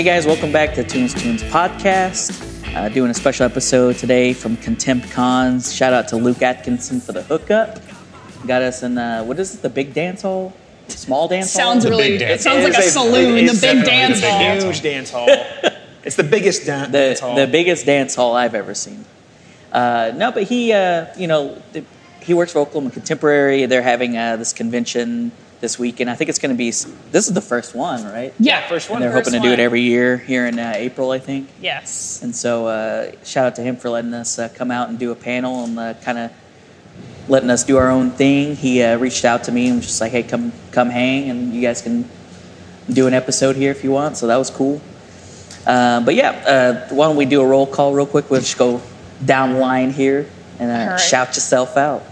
Hey guys, welcome back to Tunes Tunes podcast. Uh, doing a special episode today from Content Cons. Shout out to Luke Atkinson for the hookup. Got us in uh, what is it? The big dance hall, small dance hall? Sounds hall. really. big It dance sounds hall. like a It is saloon. it The is big definitely dance the big hall. dance Huge dance hall. it's the biggest dan- dance the hall. the biggest dance hall I've ever seen. Uh, no, but he, uh, you know, th- he works for Oklahoma Contemporary. They're having uh, this convention this weekend. I think it's going to be. This is the first one, right? Yeah, first And one. they're First hoping to do it every year here in uh, April, I think. Yes. And so, uh, shout out to him for letting us uh, come out and do a panel and uh, kind of letting us do our own thing. He uh, reached out to me and was just like, "Hey, come come hang, and you guys can do an episode here if you want." So that was cool. Uh, but yeah, uh, why don't we do a roll call real quick? We'll just go down line here and uh, All right. shout yourself out.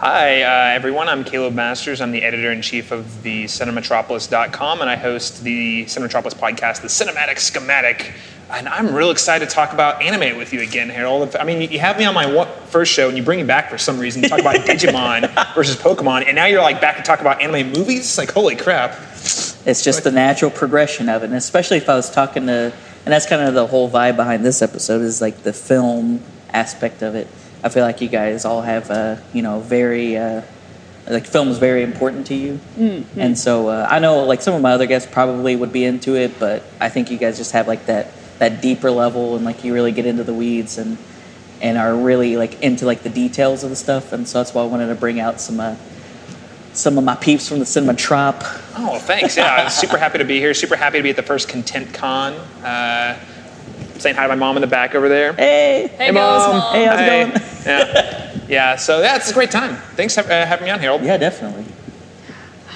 Hi, uh, everyone. I'm Caleb Masters. I'm the editor in chief of the Cinematropolis.com, and I host the Cinematropolis podcast, The Cinematic Schematic. And I'm real excited to talk about anime with you again, Harold. I mean, you have me on my one, first show, and you bring me back for some reason. to talk about Digimon versus Pokemon, and now you're like back to talk about anime movies. Like, holy crap! It's just the natural progression of it, and especially if I was talking to, and that's kind of the whole vibe behind this episode is like the film aspect of it. I feel like you guys all have, uh, you know, very, uh, like film is very important to you, Mm-hmm. and so uh, I know like some of my other guests probably would be into it, but I think you guys just have like that that deeper level, and like you really get into the weeds and and are really like into like the details of the stuff, and so that's why I wanted to bring out some. Uh, some of my peeps from the cinema trop. Oh, thanks. Yeah, I'm super happy to be here. Super happy to be at the first Content Con. Uh, saying hi to my mom in the back over there. Hey, Hey, goes, Mom. Hey, how's it Hi. going? Yeah. yeah, so yeah, it's a great time. Thanks for uh, having me on, Harold. Yeah, definitely.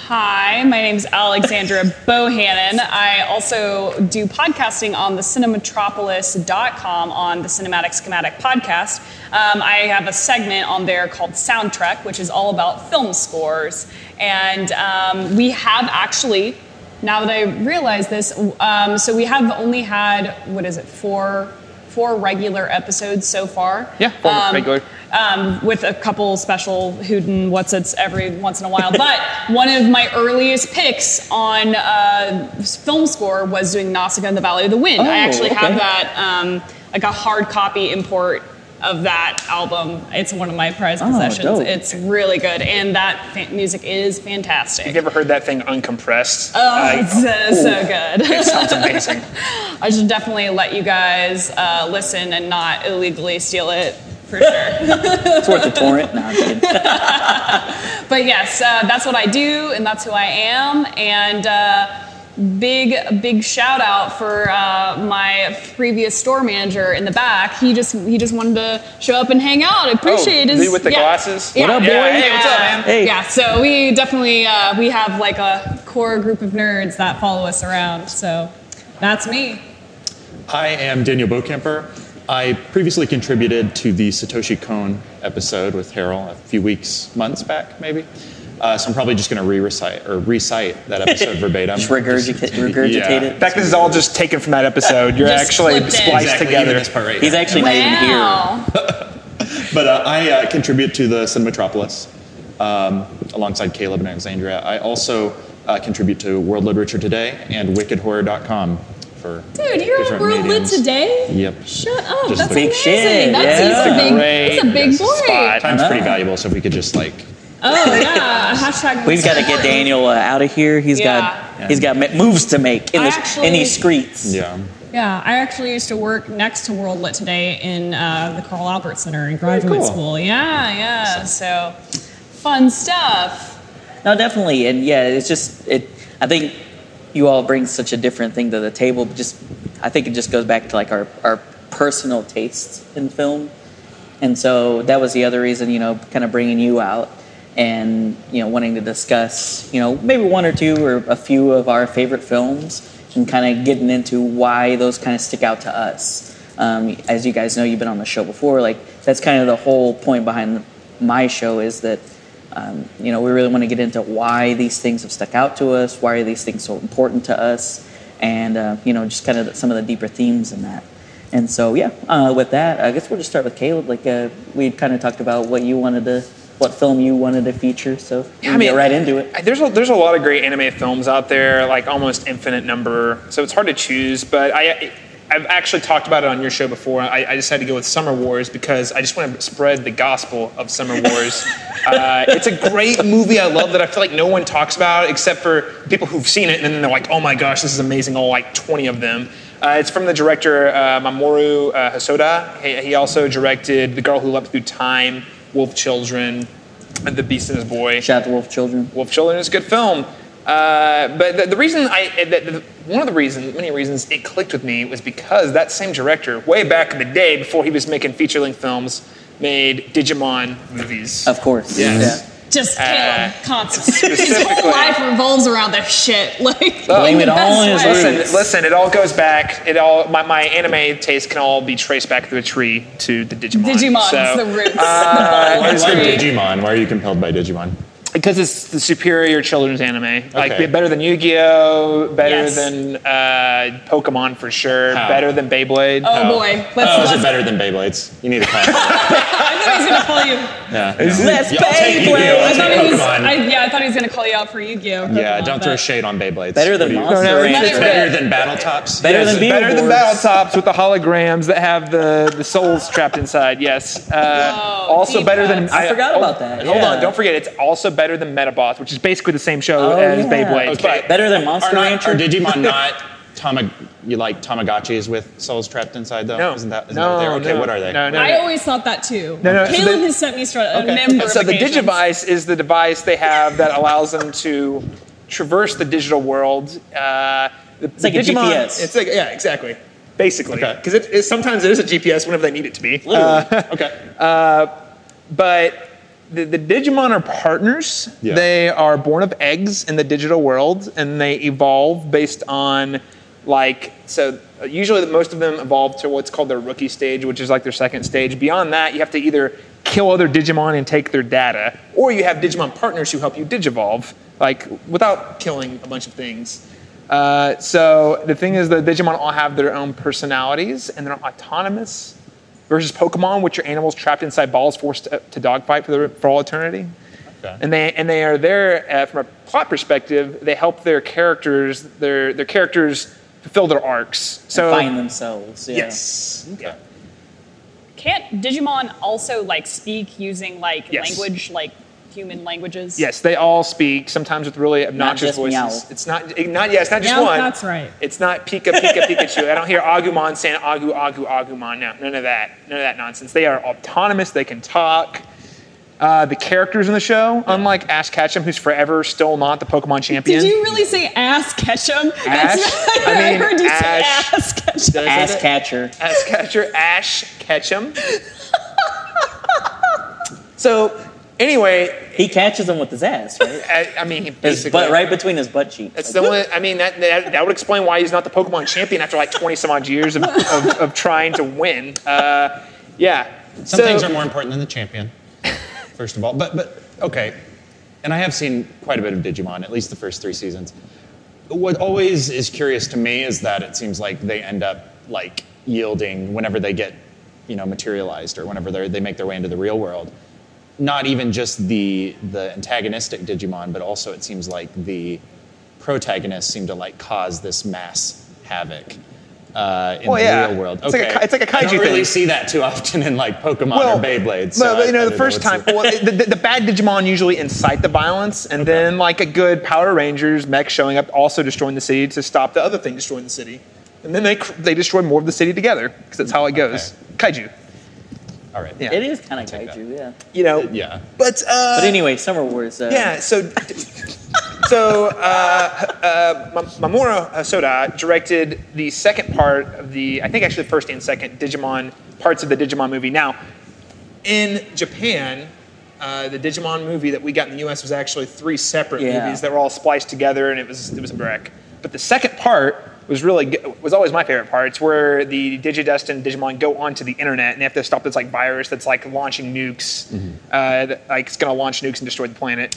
Hi, my name is Alexandra Bohannon. I also do podcasting on the cinematropolis.com on the Cinematic Schematic podcast. Um, I have a segment on there called Soundtrack, which is all about film scores. And um, we have actually, now that I realize this, um, so we have only had, what is it, four, four regular episodes so far. Yeah, four regular. Um, with a couple special Hooten what's it's every once in a while. But one of my earliest picks on uh, film score was doing Nausicaa in the Valley of the Wind. I Oh, actually okay. have that, um, like a hard copy import of that album. It's one of my prized Oh, possessions. dope. It's really good, and that fa- music is fantastic. Have you ever heard that thing uncompressed? Oh, I- it's uh, so good. it sounds amazing. I should definitely let you guys uh, listen and not illegally steal it for sure. It's worth the torrent. No, I'm kidding. But yes, uh, that's what I do, and that's who I am. And uh, big, big shout out for uh, my previous store manager in the back. He just he just wanted to show up and hang out. I appreciate Oh, his with the yeah. glasses? Yeah. What up, boy? Yeah, hey, what's up, man? Hey. Yeah, so we definitely uh, we have like a core group of nerds that follow us around. So that's me. I am Daniel Bokemper. I previously contributed to the Satoshi Kon episode with Harold a few weeks, months back, maybe. Uh, so I'm probably just going to re-recite or recite that episode verbatim. Just regurgitate, regurgitate Yeah. it. In fact, this is all just taken from that episode. You're actually spliced Exactly, together. even this part right He's here. actually not even here. But uh, I uh, contribute to the Cinematropolis um, alongside Caleb and Alexandria. I also uh, contribute to World Literature Today and WickedHorror.com for Dude, you're on different World Lit today? Yep. Shut up. Just that's big amazing. shit, That's, yeah. he's a big, Great he's a big yes, boy. spot. Time's I pretty valuable, so if we could just like Oh yeah. Hashtag. We've got to get Daniel uh, out of here. He's Yeah. got he's got moves to make in, I this, actually- in these streets. yeah. Yeah, I actually used to work next to World Lit today in uh, the Carl Albert Center in graduate cool. school. Yeah, yeah. So fun stuff. No, definitely, and yeah, it's just it. I think you all bring such a different thing to the table. Just I think it just goes back to like our our personal tastes in film, and so that was the other reason, you know, kind of bringing you out and you know wanting to discuss, you know, maybe one or two or a few of our favorite films and kind of getting into why those kind of stick out to us. Um, as you guys know, you've been on the show before. Like that's kind of the whole point behind my show is that um, you know we really want to get into why these things have stuck out to us, why are these things so important to us, and uh, you know just kind of some of the deeper themes in that. And so yeah, uh, with that, I guess we'll just start with Caleb. Like uh, we kind of talked about what you wanted to what film you wanted to feature. So we I mean, get right into it. There's a, there's a lot of great anime films out there, like almost infinite number. So it's hard to choose. But I I've actually talked about it on your show before. I, I decided to go with Summer Wars because I just want to spread the gospel of Summer Wars. uh, it's a great movie. I love that. I feel like no one talks about it except for people who've seen it, and then they're like, "Oh my gosh, this is amazing!" All like 20 of them. Uh, it's from the director uh, Mamoru uh, Hosoda. He, he also directed The Girl Who Leapt Through Time, Wolf Children, and The Beast and His Boy. Shout out to Wolf Children. Wolf Children is a good film. Uh, but the, the reason I, the, the, one of the reasons, many reasons it clicked with me was because that same director, way back in the day before he was making feature length films, made Digimon movies. Of course. Yes. Just kill Uh, him constantly. His whole life revolves around their shit. Like Blame in it all on his. Listen, roots. listen, it all goes back. It all my, my anime taste can all be traced back through a tree to the Digimon. Digimon's So- the roots. Why the is ball. Digimon? Why are you compelled by Digimon? Because it's the superior children's anime. Like Okay. better than Yu-Gi-Oh, better Yes. than uh, Pokemon for sure, How? better than Beyblade. Oh boy, let's, Oh, is let's it better than Beyblades? You need a comment. I thought he was gonna call you. yeah. Let's Yeah, I'll Beyblade. I I'll thought he was. I, yeah, I thought he was gonna call you out for Yu-Gi-Oh. yeah, don't throw shade on Beyblades. Better than What do Monster No, no, Rancher. it's Better than Battletops? Better Yes, than Beetleborgs. better than Battletops with the holograms that have the, the souls trapped inside. Yes. Uh, Whoa, also deep better than. cuts. I forgot about that, Hold on, don't forget. It's also better than Medabots, which is basically the same show Oh, as yeah. Beyblades. Okay. But Better than Are, Monster not, Rancher. are Digimon not Tamag- you like Tamagotchis with souls trapped inside though? no, Isn't that, isn't no, that what they're- Okay, no, what are they? No, no. I always thought that too. No, no, so Caleb the- has sent me stra- a Okay. number so of the. Digivice is the device they have that allows them to traverse the digital world. Uh, the, It's like a GPS. It's like yeah, exactly. Basically, Okay. because it, it, sometimes it is a GPS whenever they need it to be. Literally. Okay. but the, the Digimon are partners. Yeah. They are born of eggs in the digital world, and they evolve based on like so. Usually, most of them evolve to what's called their rookie stage, which is like their second stage. Beyond that, you have to either kill other Digimon and take their data, or you have Digimon partners who help you digivolve, like without killing a bunch of things. Uh, so the thing is, the Digimon all have their own personalities, and they're autonomous versus Pokemon, which are animals trapped inside balls forced to, to dogfight for, the, for all eternity. Okay. And they and they are there uh, from a plot perspective. They help their characters their their characters fulfill their arcs. So Find themselves. Yeah. yes, Okay. Can't Digimon also like speak using like Yes. language, like human languages? yes, they all speak sometimes with really obnoxious just voices. meow. It's not not yeah, it's not just Yeah, one. that's right. It's not Pika Pika Pikachu. I don't hear Agumon saying Agu Agu Agumon. No, none of that. None of that nonsense. They are autonomous. They can talk. Uh, the characters in the show, unlike Ash Ketchum, who's forever still not the Pokemon champion. Did you really say ass Ketchum? Ash? That's I mean, heard you Ash. say ass Ketchum. Ass catcher. Ash catcher Ash Ketchum. so, anyway, He catches them with his ass, right? I, I mean, His basically, butt right between his butt cheeks. That's the only. I mean, that, that that would explain why he's not the Pokemon champion after like twenty some odd years of, of, of trying to win. Uh, yeah. Some So- things are more important than the champion, first of all. But but okay, and I have seen quite a bit of Digimon, at least the first three seasons. What always is curious to me is that it seems like they end up like yielding whenever they get, you know, materialized or whenever they they make their way into the real world. Not even just the the antagonistic Digimon, but also it seems like the protagonists seem to like cause this mass havoc. Uh, in Well, the yeah. real world. It's like a Okay. it's like a I don't really thing. see that too often in like Pokemon or Beyblade. so well, you know, I the don't first time, the- well, the, the, the bad Digimon usually incite the violence, and then like a good Power Rangers mech showing up, also destroying the city to stop the other thing destroying the city, and then they they destroy more of the city together because that's how it goes. Kaiju, All right. Yeah. It is kind of take kaiju, yeah. you know. Yeah. But uh, But anyway, Summer Wars. Uh, Yeah, so so uh, uh, Mamoru Hosoda directed the second part of the, I think actually the first and second Digimon parts of the Digimon movie. Now, in Japan, uh, the Digimon movie that we got in the U.S. was actually three separate Yeah. movies that were all spliced together, and it was it was a wreck. But the second part was really was always my favorite part. It's where the DigiDestined and Digimon go onto the internet and they have to stop this like virus that's like launching nukes, uh, that, like it's going to launch nukes and destroy the planet.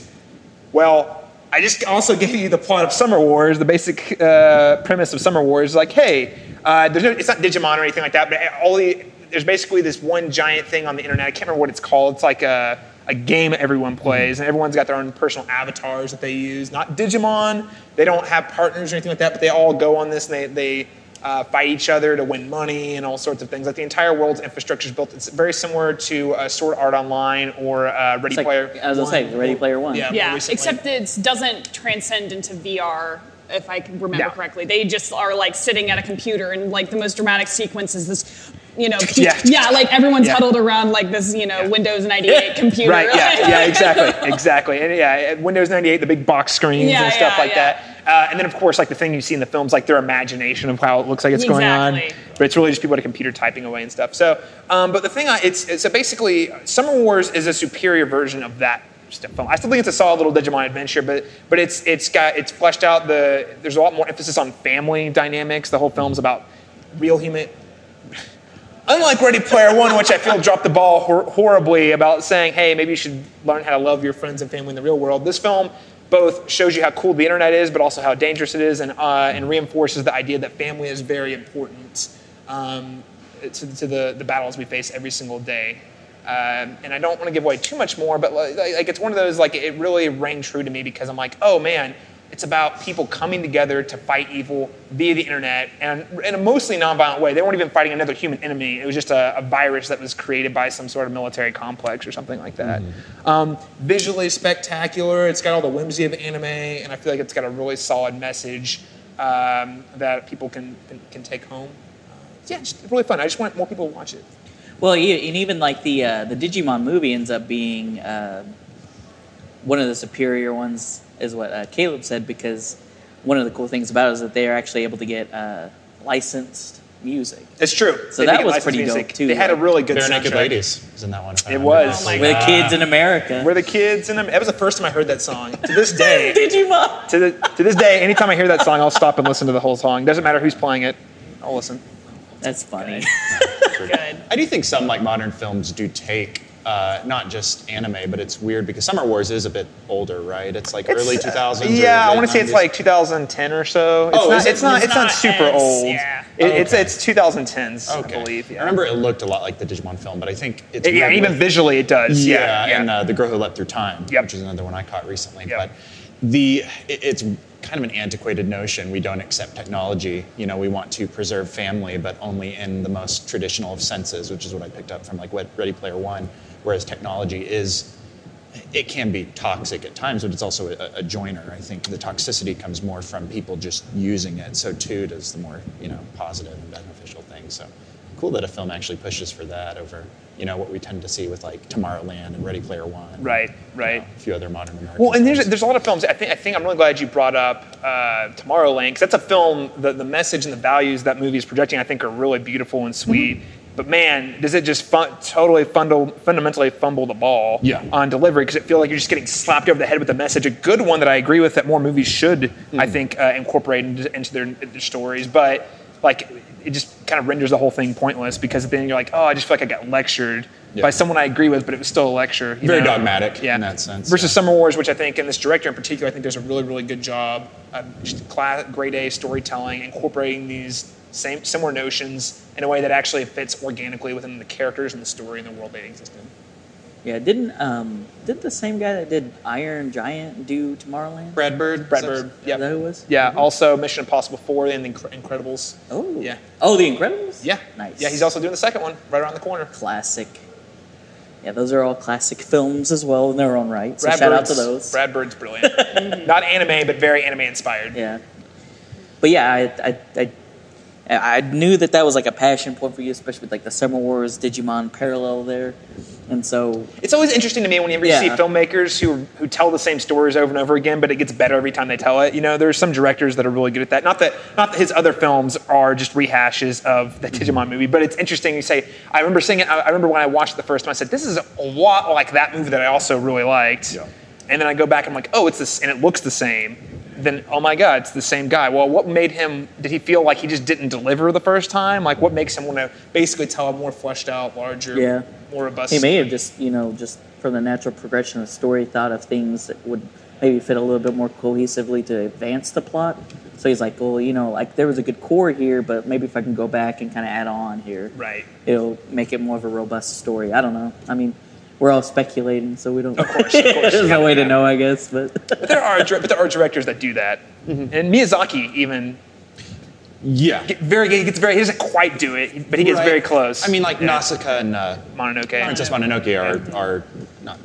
Well, I just also gave you the plot of Summer Wars. The basic uh, premise of Summer Wars is like, hey, uh, there's no, it's not Digimon or anything like that, but all the, there's basically this one giant thing on the internet. I can't remember what it's called. It's like a, a game everyone plays, and everyone's got their own personal avatars that they use. Not Digimon. They don't have partners or anything like that, but they all go on this and they they uh, fight each other to win money and all sorts of things. Like the entire world's infrastructure is built. It's very similar to uh, Sword Art Online or uh, Ready It's like, Player. I was gonna One. Ready Player One. Yeah. Yeah, except it doesn't transcend into VR. If I remember Yeah. correctly, they just are like sitting at a computer, and like the most dramatic sequence is this, you know, Yeah. yeah, like everyone's Yeah. huddled around like this, you know, Yeah. Windows 98 computer. Right. Yeah. Yeah. Exactly. Exactly. And yeah, Windows 98, the big box screens and stuff like that. Uh, and then, of course, like the thing you see in the films, like their imagination of how it looks like it's going on. But it's really just people at a computer typing away and stuff. So, um, but the thing, I, it's, it's so basically, Summer Wars is a superior version of that film. I still think it's a solid little Digimon adventure, but but it's it's got it's fleshed out. The there's a lot more emphasis on family dynamics. The whole film's about real human Unlike Ready Player One, which I feel dropped the ball hor- horribly about saying, hey, maybe you should learn how to love your friends and family in the real world, this film both shows you how cool the internet is, but also how dangerous it is, and, uh, and reinforces the idea that family is very important um, to, to the, the battles we face every single day. Um, and I don't want to give away too much more, but like, like it's one of those like it really rang true to me because I'm like, oh man, it's about people coming together to fight evil via the internet and in a mostly nonviolent way. They weren't even fighting another human enemy. It was just a, a virus that was created by some sort of military complex or something like that. Um, visually spectacular. It's got all the whimsy of anime, and I feel like it's got a really solid message um, that people can, can, can take home. Uh, yeah, it's really fun. I just want more people to watch it. Well, and even like the uh, the Digimon movie ends up being uh, one of the superior ones, is what uh, Caleb said, because one of the cool things about it is that they are actually able to get uh, licensed music. It's true. So They that was licensed pretty dope, too, They had a really good Barenaked. Ladies is in that one. It was. Oh my We're the kids in America. We're the kids, and that was the first time I heard that song. To this day, Digimon. to, the, to this day, anytime I hear that song, I'll stop and listen to the whole song. Doesn't matter who's playing it, I'll listen. That's funny. Good. I do think some like modern films do take uh, not just anime, but it's weird because Summer Wars is a bit older, right? It's like early It's, 2000s. or Yeah, I want to say it's like 2010 or so. It's Oh, not. it? It's not. It's It's not not super as- old. yeah. It, It's Okay. it's 2010s, Okay. I believe. Yeah. I remember it looked a lot like the Digimon film, but I think it's It- yeah, even with- visually it does. Yeah, Yeah, yeah. and uh, the girl who leapt through time, Yep. which is another one I caught recently. Yep. But the it, it's kind of an antiquated notion. We don't accept technology. You know, we want to preserve family, but only in the most traditional of senses, which is what I picked up from like Ready Player One. Whereas technology is it can be toxic at times, but it's also a, a joiner. I think the toxicity comes more from people just using it. So too does the more you know positive and beneficial things. So cool that a film actually pushes for that over you know what we tend to see with like Tomorrowland and Ready Player One. Right, you right. know, a few other modern American. Well, and there's, films. there's a lot of films. I think I think I'm really glad you brought up uh, Tomorrowland because that's a film. The, the message and the values that movie is projecting, I think, are really beautiful and sweet. But man, does it just fun, totally fundal, fundamentally fumble the ball Yeah. on delivery because it feels like you're just getting slapped over the head with a message. A good one that I agree with that more movies should, I think, uh, incorporate into, into their, their stories. But like, it just kind of renders the whole thing pointless because then you're like, oh, I just feel like I got lectured Yeah. by someone I agree with, but it was still a lecture. you Very know? dogmatic in that sense, Versus yeah. Summer Wars, which I think, and this director in particular, I think does a really, really good job of just class, grade A storytelling, incorporating these same similar notions in a way that actually fits organically within the characters and the story and the world they exist in. Yeah, didn't um did the same guy that did Iron Giant do Tomorrowland? Brad Bird. Brad Bird, yeah, that who was? yeah. Also, Mission Impossible Four and the Incredibles. Oh. Yeah. Oh, The Incredibles? Yeah, Nice. Yeah, he's also doing the second one right around the corner. classic. Yeah, those are all classic films as well in their own right. So Brad shout out to those. Brad Bird's brilliant. Not anime, but very anime inspired. Yeah. But yeah, I, I, I, I knew that that was like a passion point for you, especially with like the Summer Wars Digimon parallel there. And so, It's always interesting to me whenever you Yeah. see filmmakers who who tell the same stories over and over again, but it gets better every time they tell it. You know, there's some directors that are really good at that. Not that not that his other films are just rehashes of the mm-hmm. Digimon movie, but it's interesting. You say, I remember seeing it. I I remember when I watched it the first time, I said, this is a lot like that movie that I also really liked. Yeah. And then I go back and I'm like, oh, it's this, and it looks the same. Then oh my god, it's the same guy. Well, what made him? Did he feel like he just didn't deliver the first time? Like, what makes him want to basically tell a more fleshed out, larger, Yeah. more robust? he may have just, you know, just from the natural progression of the story, thought of things that would maybe fit a little bit more cohesively to advance the plot. So he's like, well, you know, like there was a good core here, but maybe if I can go back and kind of add on here, Right. it'll make it more of a robust story. I don't know. I mean, we're all speculating, so we don't. Of course, of course. There's no Yeah, way to know, I guess, but But there are but there are directors that do that, and Miyazaki even Yeah. get very he gets very he doesn't quite do it, but he gets Right. very close. I mean, like Yeah. Nausicaa and uh, Mononoke. Princess Mononoke are, are not.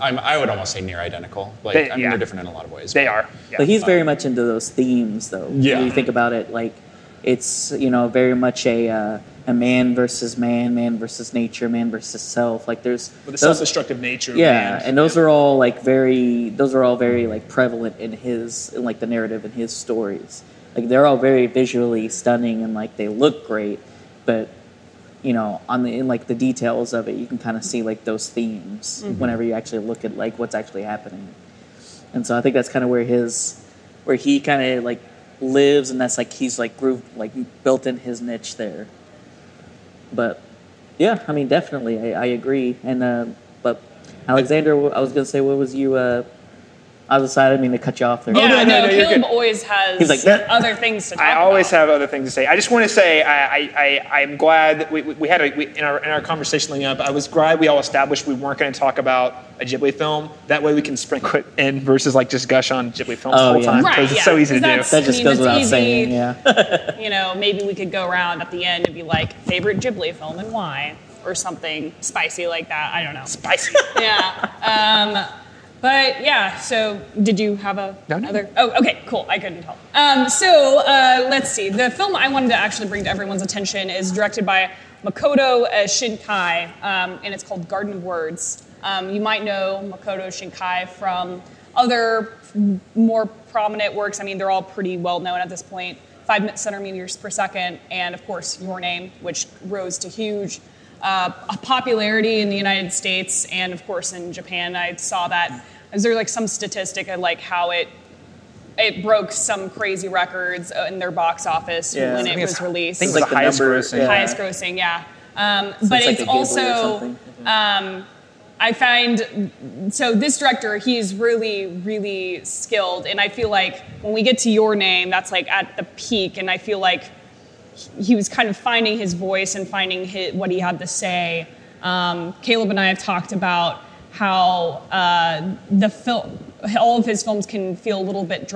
I'm, I would almost say near identical. Like, They- I mean, yeah. they're different in a lot of ways. They are. Yeah. but he's very much into those themes, though. Yeah. When you think about it, like it's you know very much a uh, a man versus man, man versus nature, man versus self. Like there's With the self-destructive nature. of yeah man. and those are all like very those are all very like prevalent in his in like the narrative in his stories like they're all very visually stunning and like they look great but you know on the in like the details of it you can kind of see like those themes mm-hmm. whenever you actually look at like what's actually happening and so i think that's kind of where his where he kind of like lives and that's like he's like grooved like built in his niche there but yeah, I mean, definitely, I, I agree. And uh, but Alexander, I was gonna say, what was you? Uh, I was sorry, I didn't mean to cut you off there. Yeah, no, no, no, no, you're Caleb good. always has He's like, "That-" other things to talk I about. always have other things to say. I just want to say I, I, I, I'm glad that we, we we had a, we, in, our, in our conversation leading up, I was glad we all established we weren't going to talk about a Ghibli film. That way we can sprinkle it in versus like just gush on Ghibli films Oh, the whole yeah. time. Right, Because it's so easy to do. that just I mean, goes it's without easy. saying. Yeah, you know, maybe we could go around at the end and be like, favorite Ghibli film and why, or something spicy like that. I don't know. Spicy. yeah. Um, but yeah, so did you have a No, no. other? Oh, okay, cool. I couldn't tell. Um, so uh, let's see. The film I wanted to actually bring to everyone's attention is directed by Makoto uh, Shinkai, um, and it's called Garden of Words. Um, you might know Makoto Shinkai from other more prominent works. I mean, they're all pretty well known at this point. Five centimeters per second, and of course, Your Name, which rose to huge uh, popularity in the United States and of course in Japan. I saw that. Is there like some statistic of like how it it broke some crazy records uh, in their box office Yeah. when I it think was it's- released? think It's like the the highest number- grossing. yeah. highest grossing, yeah. Um, So but it's like it's, a Ghibli or also um, I find so this director he's really really skilled, and I feel like when we get to your name, that's like at the peak, and I feel like he was kind of finding his voice and finding his, what he had to say. Um, Caleb and I have talked about how uh, the film, all of his films can feel a little bit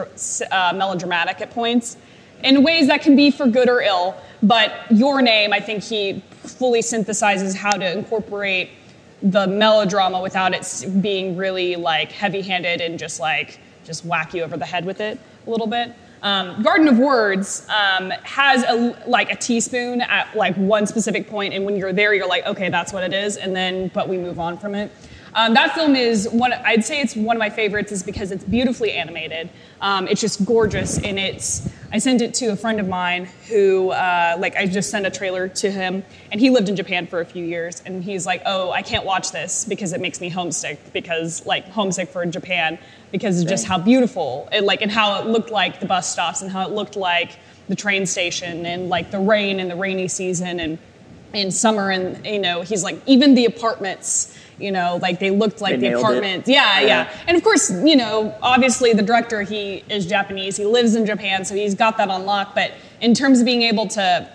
uh, melodramatic at points, in ways that can be for good or ill. But your name, I think he fully synthesizes how to incorporate the melodrama without it being really like heavy-handed and just like just whack you over the head with it a little bit. Um, Garden of Words um, has a like a teaspoon at like one specific point, and when you're there, you're like, okay, that's what it is, and then but we move on from it. Um, that film is one. I'd say it's one of my favorites, is because it's beautifully animated. Um, it's just gorgeous, and it's. I sent it to a friend of mine who, uh, like, I just sent a trailer to him, and he lived in Japan for a few years, and he's like, "Oh, I can't watch this because it makes me homesick because, like, homesick for Japan because of just how beautiful it, like, and how it looked like the bus stops and how it looked like the train station and like the rain and the rainy season and in summer and you know he's like even the apartments you know like they looked like They the apartments yeah, yeah Yeah. and of course you know obviously the director he is japanese he lives in japan so he's got that on lock but in terms of being able to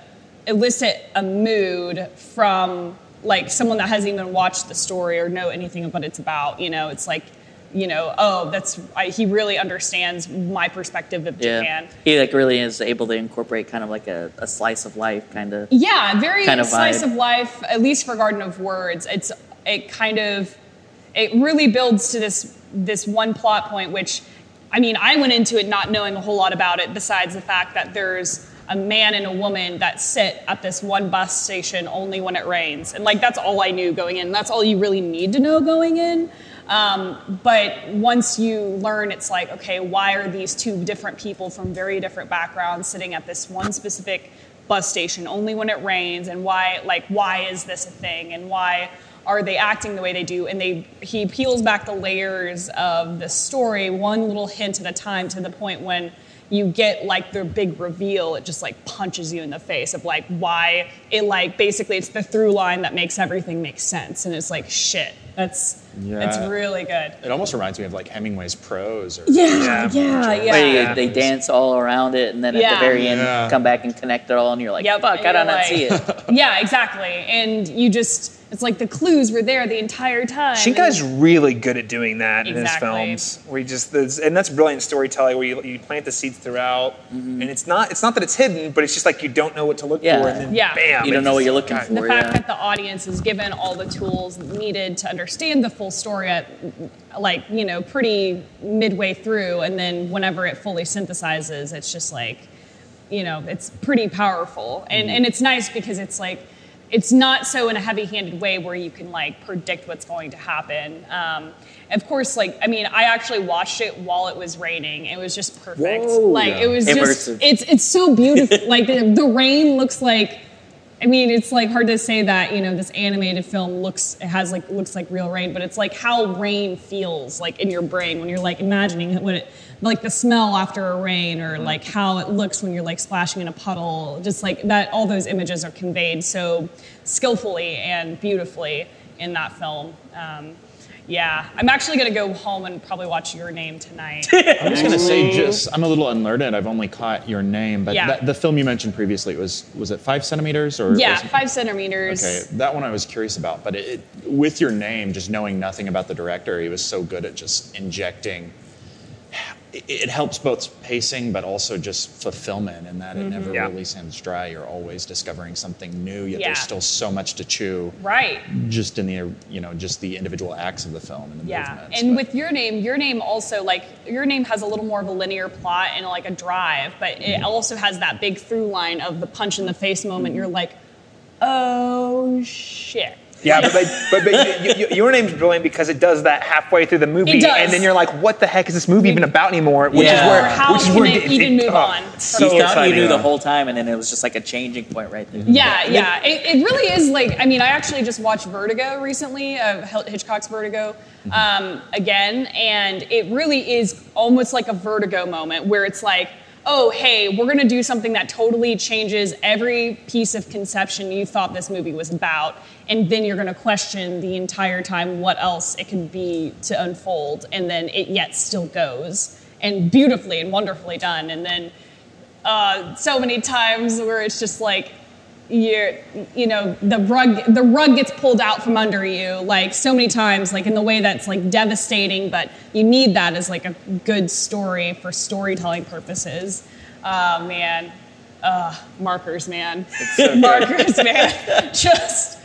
elicit a mood from like someone that hasn't even watched the story or know anything of what it's about you know it's like you know oh that's I, he really understands my perspective of yeah. japan He like really is able to incorporate kind of like a, a slice of life, kind of. Yeah, very kind of slice vibe. of life. At least for Garden of Words, it's it kind of it really builds to this this one plot point, which I mean, I went into it not knowing a whole lot about it, besides the fact that there's a man and a woman that sit at this one bus station only when it rains, and like that's all I knew going in. That's all you really need to know going in. Um, but once you learn, it's like, okay, why are these two different people from very different backgrounds sitting at this one specific bus station only when it rains? And why, like, why is this a thing? And why are they acting the way they do? And they, he peels back the layers of the story, one little hint at a time, to the point when you get like the big reveal it just like punches you in the face of like why it like basically it's the through line that makes everything make sense and it's like shit that's Yeah. it's really good It almost reminds me of like Hemingway's prose. Or yeah yeah yeah, Where they, they dance all around it, and then at the very end, Yeah. come back and connect it all, and you're like, Yep, "Fuck, and I don't like- see it." yeah exactly and you just it's like the clues were there the entire time. Shinkai's And- really good at doing that in his Exactly. films. We just and that's brilliant storytelling where you, you plant the seeds throughout, mm-hmm. and it's not it's not that it's hidden, but it's just like you don't know what to look Yeah. for, and then Yeah. bam, You don't know what you're looking God. for. the fact yeah. that the audience is given all the tools needed to understand the full story at like you know pretty midway through and then whenever it fully synthesizes it's just like you know it's pretty powerful and mm-hmm. and it's nice because it's like it's not so in a heavy-handed way where you can like predict what's going to happen um, of course like i mean i actually watched it while it was raining it was just perfect Whoa. like Yeah. it was just Immersive. it's it's so beautiful like the, the rain looks like I mean, it's like hard to say that you know this animated film looks has like looks like real rain, but it's like how rain feels like in your brain when you're like imagining what it like the smell after a rain or like how it looks when you're like splashing in a puddle. Just like that, all those images are conveyed so skillfully and beautifully in that film. Um, yeah, I'm actually gonna go home and probably watch Your Name tonight. I'm just going to say just I'm a little unlearned. I've only caught your name, but Yeah. that, the film you mentioned previously it was was it five centimeters or yeah, was five centimeters. Okay, that one I was curious about, but it, it, with your name, just knowing nothing about the director, he was so good at just injecting. It, helps both pacing, but also just fulfillment, in that it mm-hmm. never Yeah. really seems dry. You're always discovering something new, yet Yeah. there's still so much to chew, Right. just in the you know just the individual acts of the film and the Yeah, movements. and but- with your name, your name also like your name has a little more of a linear plot and like a drive, but it mm-hmm. also has that big through line of the punch in the face moment. Mm-hmm. You're like, oh shit. Yeah, but, but, but you, you, your name's brilliant because it does that halfway through the movie, It does. and then you're like, "What the heck is this movie even about anymore?" Which Yeah. is where, Or how which is can where it even move oh, on? it's you So thought you exciting. knew the whole time, and then it was just like a changing point right there. Yeah, yeah. It, it really is like, I mean, I actually just watched Vertigo recently, uh, Hitchcock's Vertigo, um, again, and it really is almost like a Vertigo moment where it's like, oh, hey, we're going to do something that totally changes every piece of conception you thought this movie was about. And then you're going to question the entire time what else it could be to unfold. And then it yet still goes. And beautifully and wonderfully done. And then uh, so many times where it's just like you're you know the rug the rug gets pulled out from under you like so many times like in the way that's like devastating but you need that as like a good story for storytelling purposes oh man uh markers man markers man just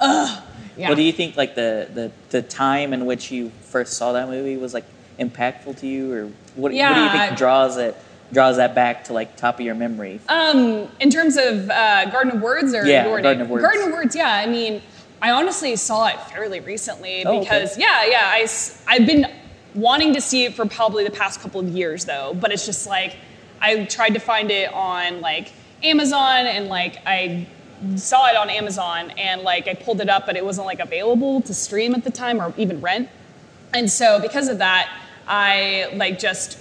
uh yeah What do you think? Like the, the the time in which you first saw that movie was like impactful to you, or what? what do you think draws it draws that back to like top of your memory? Um, in terms of uh, Garden of Words or Yeah, Your Garden of Words. Garden of Words, yeah. I mean, I honestly saw it fairly recently Oh, okay. because, yeah, yeah. I've been wanting to see it for probably the past couple of years, though. But it's just like I tried to find it on like Amazon, and like I saw it on Amazon, and like I pulled it up, but it wasn't like available to stream at the time or even rent. And so because of that, I like just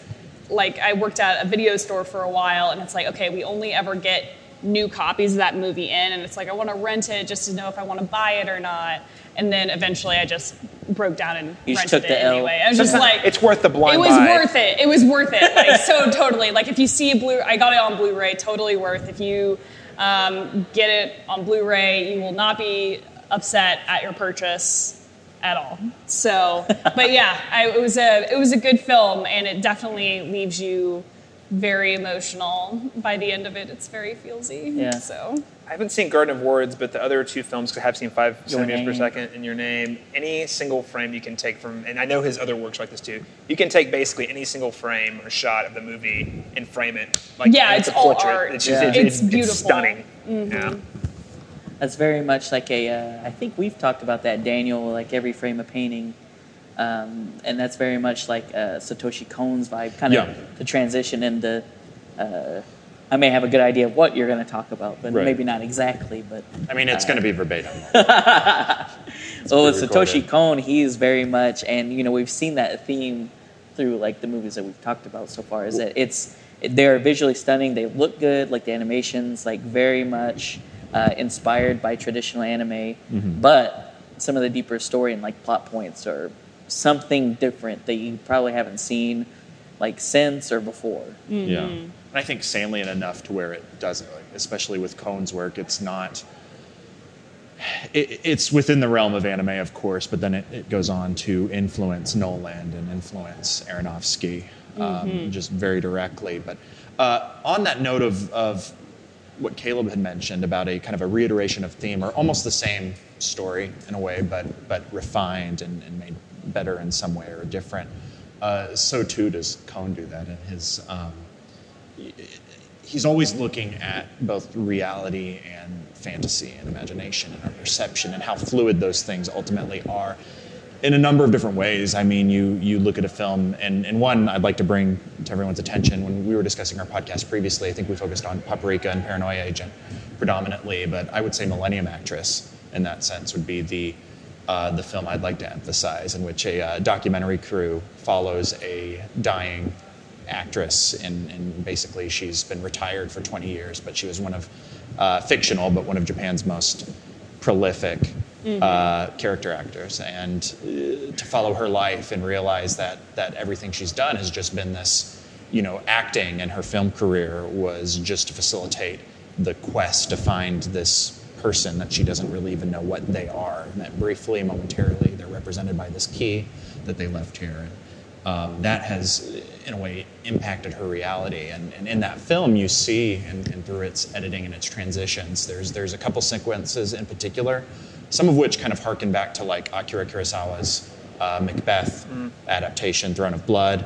like I worked at a video store for a while and it's like, okay, we only ever get new copies of that movie in and it's like I want to rent it just to know if I want to buy it or not. And then eventually I just broke down and You rented took it L. anyway. I was just like It's worth the blind It was buy. worth it. It was worth it. Like so totally. Like if you see a blue I got it on Blu-ray, totally worth. If you um, get it on Blu-ray, you will not be upset at your purchase at all. So, but yeah, I, it was a it was a good film, and it definitely leaves you very emotional by the end of it. It's very feelsy. Yeah. So I haven't seen Garden of Words, but the other two films 'cause I have seen Five Your Centimeters Per Second and Your Name. Any single frame you can take from, and I know his other works like this too. You can take basically any single frame or shot of the movie and frame it. Like Yeah, and it's a all portrait. art. It's, just, Yeah. it's, It's it's beautiful. stunning. Mm-hmm. Yeah. That's very much like a. Uh, I think we've talked about that, Daniel. Like every frame of painting, um, and that's very much like uh, Satoshi Kon's vibe, kind of Yeah. the transition into. Uh, I may have a good idea of what you're going to talk about, but Right. maybe not exactly. But I mean, it's going to be verbatim. well, with. Satoshi Kon, he is very much, and you know, we've seen that theme through like the movies that we've talked about so far. Is that it's they're visually stunning. They look good, like the animations, like very much uh, inspired by traditional anime, but some of the deeper story and like plot points are something different that you probably haven't seen like since or before. Yeah. And I think salient enough to where it does it, like, especially with Kon's work, it's not. it, it's within the realm of anime, of course, but then it, it goes on to influence Nolan and influence Aronofsky um, just very directly. But uh, on that note of, of what Caleb had mentioned about a kind of a reiteration of theme, or almost the same story in a way, but but refined and, and made better in some way or different. Uh, so too does Kon do that in his. Um, he's always looking at both reality and fantasy and imagination and our perception and how fluid those things ultimately are in a number of different ways. I mean, you you look at a film, and, and one I'd like to bring to everyone's attention. When we were discussing our podcast previously, I think we focused on Paprika and Paranoia Agent predominantly, but I would say Millennium Actress in that sense would be the uh, the film I'd like to emphasize, in which a uh, documentary crew follows a dying actress, and, and, basically she's been retired for 20 years, but she was one of uh, fictional, but one of Japan's most prolific mm-hmm. uh, character actors, and uh, to follow her life and realize that that everything she's done has just been this, you know, acting, and her film career was just to facilitate the quest to find this person that she doesn't really even know what they are. And that briefly, momentarily, they're represented by this key that they left here. And, um, that has, in a way, impacted her reality. And, and in that film, you see, and, and, through its editing and its transitions, there's there's a couple sequences in particular some of which kind of harken back to like Akira Kurosawa's uh, Macbeth mm. adaptation, Throne of Blood.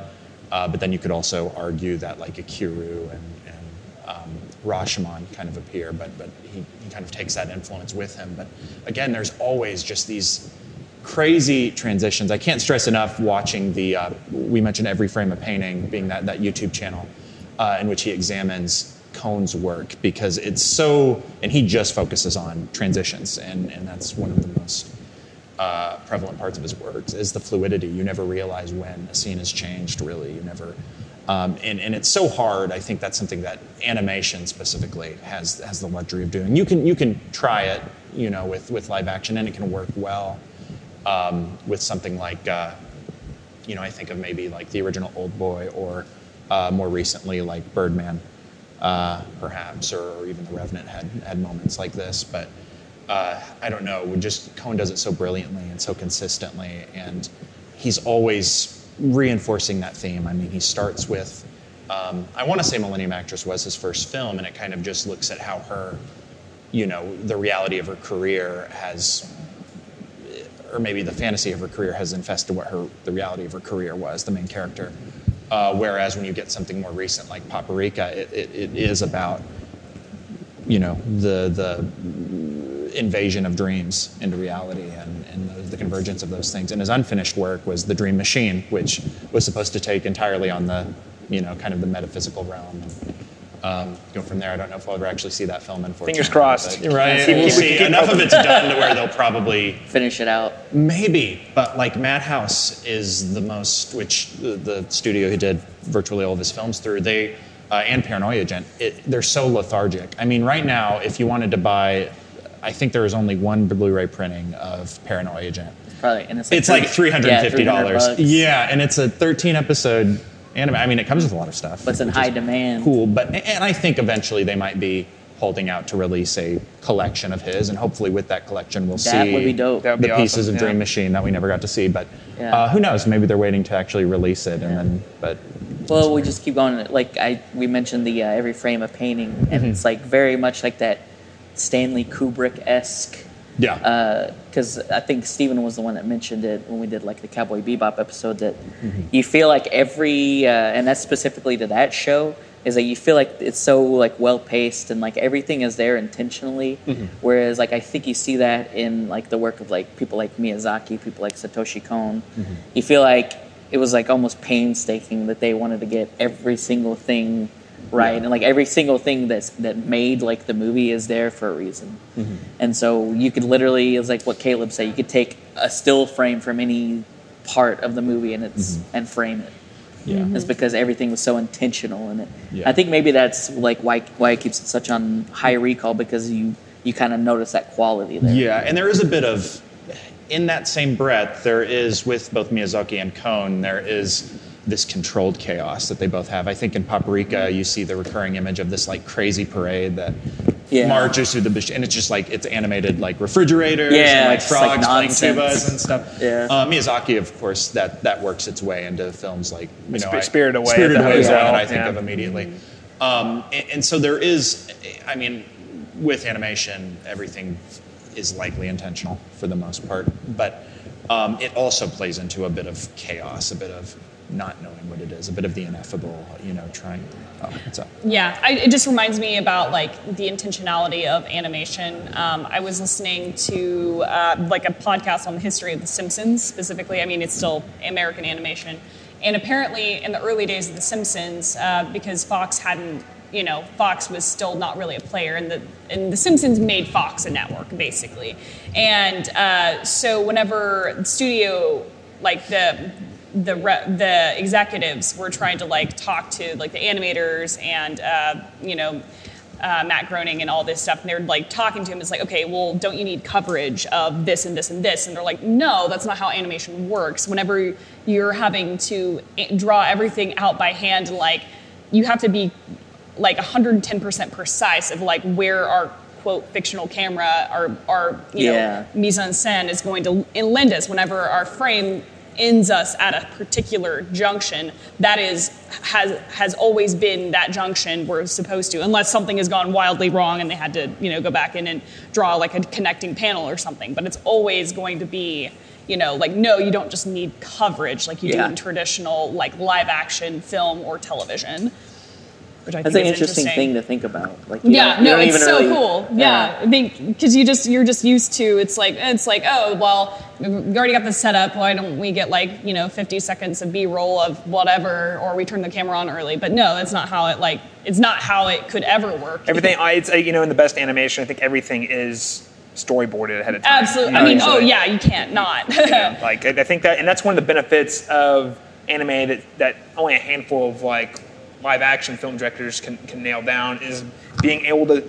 Uh, but then you could also argue that like Ikiru and, and um, Rashomon kind of appear, but but he, he kind of takes that influence with him. But again, there's always just these crazy transitions. I can't stress enough watching the. Uh, we mentioned every frame of painting being that that YouTube channel uh, in which he examines Kon's work because it's so, and he just focuses on transitions, and, and that's one of the most uh, prevalent parts of his works is the fluidity. You never realize when a scene has changed, really. You never, um, and, and it's so hard. I think that's something that animation specifically has has the luxury of doing. You can you can try it, you know, with with live action, and it can work well um, with something like, uh, you know, I think of maybe like the original Old Boy or uh, more recently like Birdman uh, perhaps, or, or, even The Revenant had, had moments like this. But uh, I don't know. We just Kon does it so brilliantly and so consistently, and he's always reinforcing that theme. I mean, he starts with. Um, I want to say Millennium Actress was his first film, and it kind of just looks at how her, you know, the reality of her career has or maybe the fantasy of her career has infested what her the reality of her career was the main character uh, whereas when you get something more recent like Paprika, it, it, it is about you know the the invasion of dreams into reality and, and the, the, convergence of those things. And his unfinished work was The Dream Machine, which was supposed to take entirely on the you know kind of the metaphysical realm. And, um, go from there. I don't know if I'll ever actually see that film. Unfortunately, fingers crossed. But, right, we'll see. Enough of it's done to where they'll probably finish it out. Maybe, but like Madhouse is the most, which the, the studio who did virtually all of his films through, they uh, and Paranoia Agent, it, they're so lethargic. I mean, right now, if you wanted to buy, I think there is only one Blu-ray printing of Paranoia Agent. Probably, and it's like, it's like three hundred and fifty dollars. Yeah, and it's a thirteen episode anime. I mean, it comes with a lot of stuff. But it's in high demand. Cool, but and I think eventually they might be holding out to release a collection of his, and hopefully with that collection we'll that see would be dope. the be pieces awesome, of yeah. Dream Machine that we never got to see. But Yeah. uh, who knows? Maybe they're waiting to actually release it, and Yeah. then but Well, we just keep going. Like I, we mentioned the uh, every frame of painting, and Mm-hmm. it's like very much like that Stanley Kubrick esque. Yeah, Because I think Steven was the one that mentioned it when we did like the Cowboy Bebop episode. That Mm-hmm. you feel like every, uh, and that's specifically to that show, is that you feel like it's so like well paced and like everything is there intentionally. Mm-hmm. Whereas like I think you see that in like the work of like people like Miyazaki, people like Satoshi Kon. Mm-hmm. You feel like it was like almost painstaking that they wanted to get every single thing right and like every single thing that's that made like the movie is there for a reason. Mm-hmm. and so you could literally it's like what caleb said you could take a still frame from any part of the movie and it's and frame it. Yeah. it's because everything was so intentional in it. Yeah. i think maybe that's like why why it keeps it such on high recall because you you kind of notice that quality there. Yeah, and there is a bit of, in that same breath, there is with both Miyazaki and Kon, there is this controlled chaos that they both have. I think in Paprika, you see the recurring image of this like crazy parade that Yeah. marches through the bush, and it's just like it's animated like refrigerators Yeah, and like it's like frogs playing tubas and stuff. Yeah. Uh, Miyazaki, of course, that that works its way into films like you know Sp- I- Spirited Away Spirited at the Away is one that I think yeah. of immediately. Um, and, and so there is, I mean, with animation, everything is likely intentional for the most part, but um, it also plays into a bit of chaos, a bit of not knowing what it is, a bit of the ineffable, you know, trying. Oh, what's up? Yeah, I, it just reminds me about like the intentionality of animation. Um, I was listening to uh, like a podcast on the history of The Simpsons specifically. I mean, it's still American animation, and apparently in the early days of The Simpsons, uh, because Fox hadn't, you know, Fox was still not really a player, and the and The Simpsons made Fox a network basically, and uh, so whenever studio like the the re- the executives were trying to like talk to like the animators and uh, you know uh, Matt Groening and all this stuff, and they're like talking to him. It's like, okay, well, don't you need coverage of this and this and this? And they're like, no, that's not how animation works. Whenever you're having to draw everything out by hand, like you have to be like 110% precise of like where our quote fictional camera, our our you Yeah. know mise en scène is going to lend us whenever our frame ends us at a particular junction that is has has always been that junction we're supposed to unless something has gone wildly wrong and they had to you know go back in and draw like a connecting panel or something but it's always going to be you know like no you don't just need coverage like you Yeah. do in traditional like live action film or television which I That's an is interesting, interesting thing to think about. Like, you yeah, don't- you no, don't it's even so really- cool. Yeah, I think because you just you're just used to it's like it's like oh well we already got this set up. Why don't we get like you know 50 seconds of B-roll of whatever, or we turn the camera on early? But no, that's not how it like it's not how it could ever work. Everything, I, it's uh, you know, in the best animation, I think everything is storyboarded ahead of time. Absolutely. You I mean, so oh it- yeah, you can't not. like I I think that, and that's one of the benefits of anime that, that only a handful of like live action film directors can, can nail down is being able to.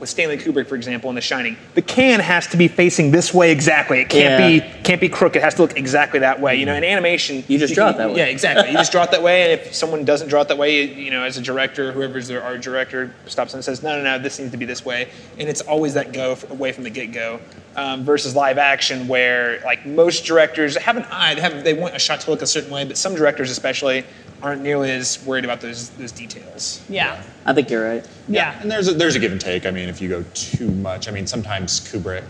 With Stanley Kubrick, for example, in The Shining, the can has to be facing this way exactly. It can't Yeah. be can't be crooked. It has to look exactly that way. You know, in animation, You just draw can- it that way. Yeah, exactly. You just draw it that way, and if someone doesn't draw it that way, you know, as a director, whoever's their art director stops and says, "No, no, no, this needs to be this way," and it's always that go away from the get go. Um, versus live action, where like most directors have an eye, they have they want a shot to look a certain way, but some directors, especially, aren't nearly as worried about those those details. yeah, I think you're right. yeah. And there's a, there's a give and take. I mean, if you go too much, I mean, sometimes Kubrick,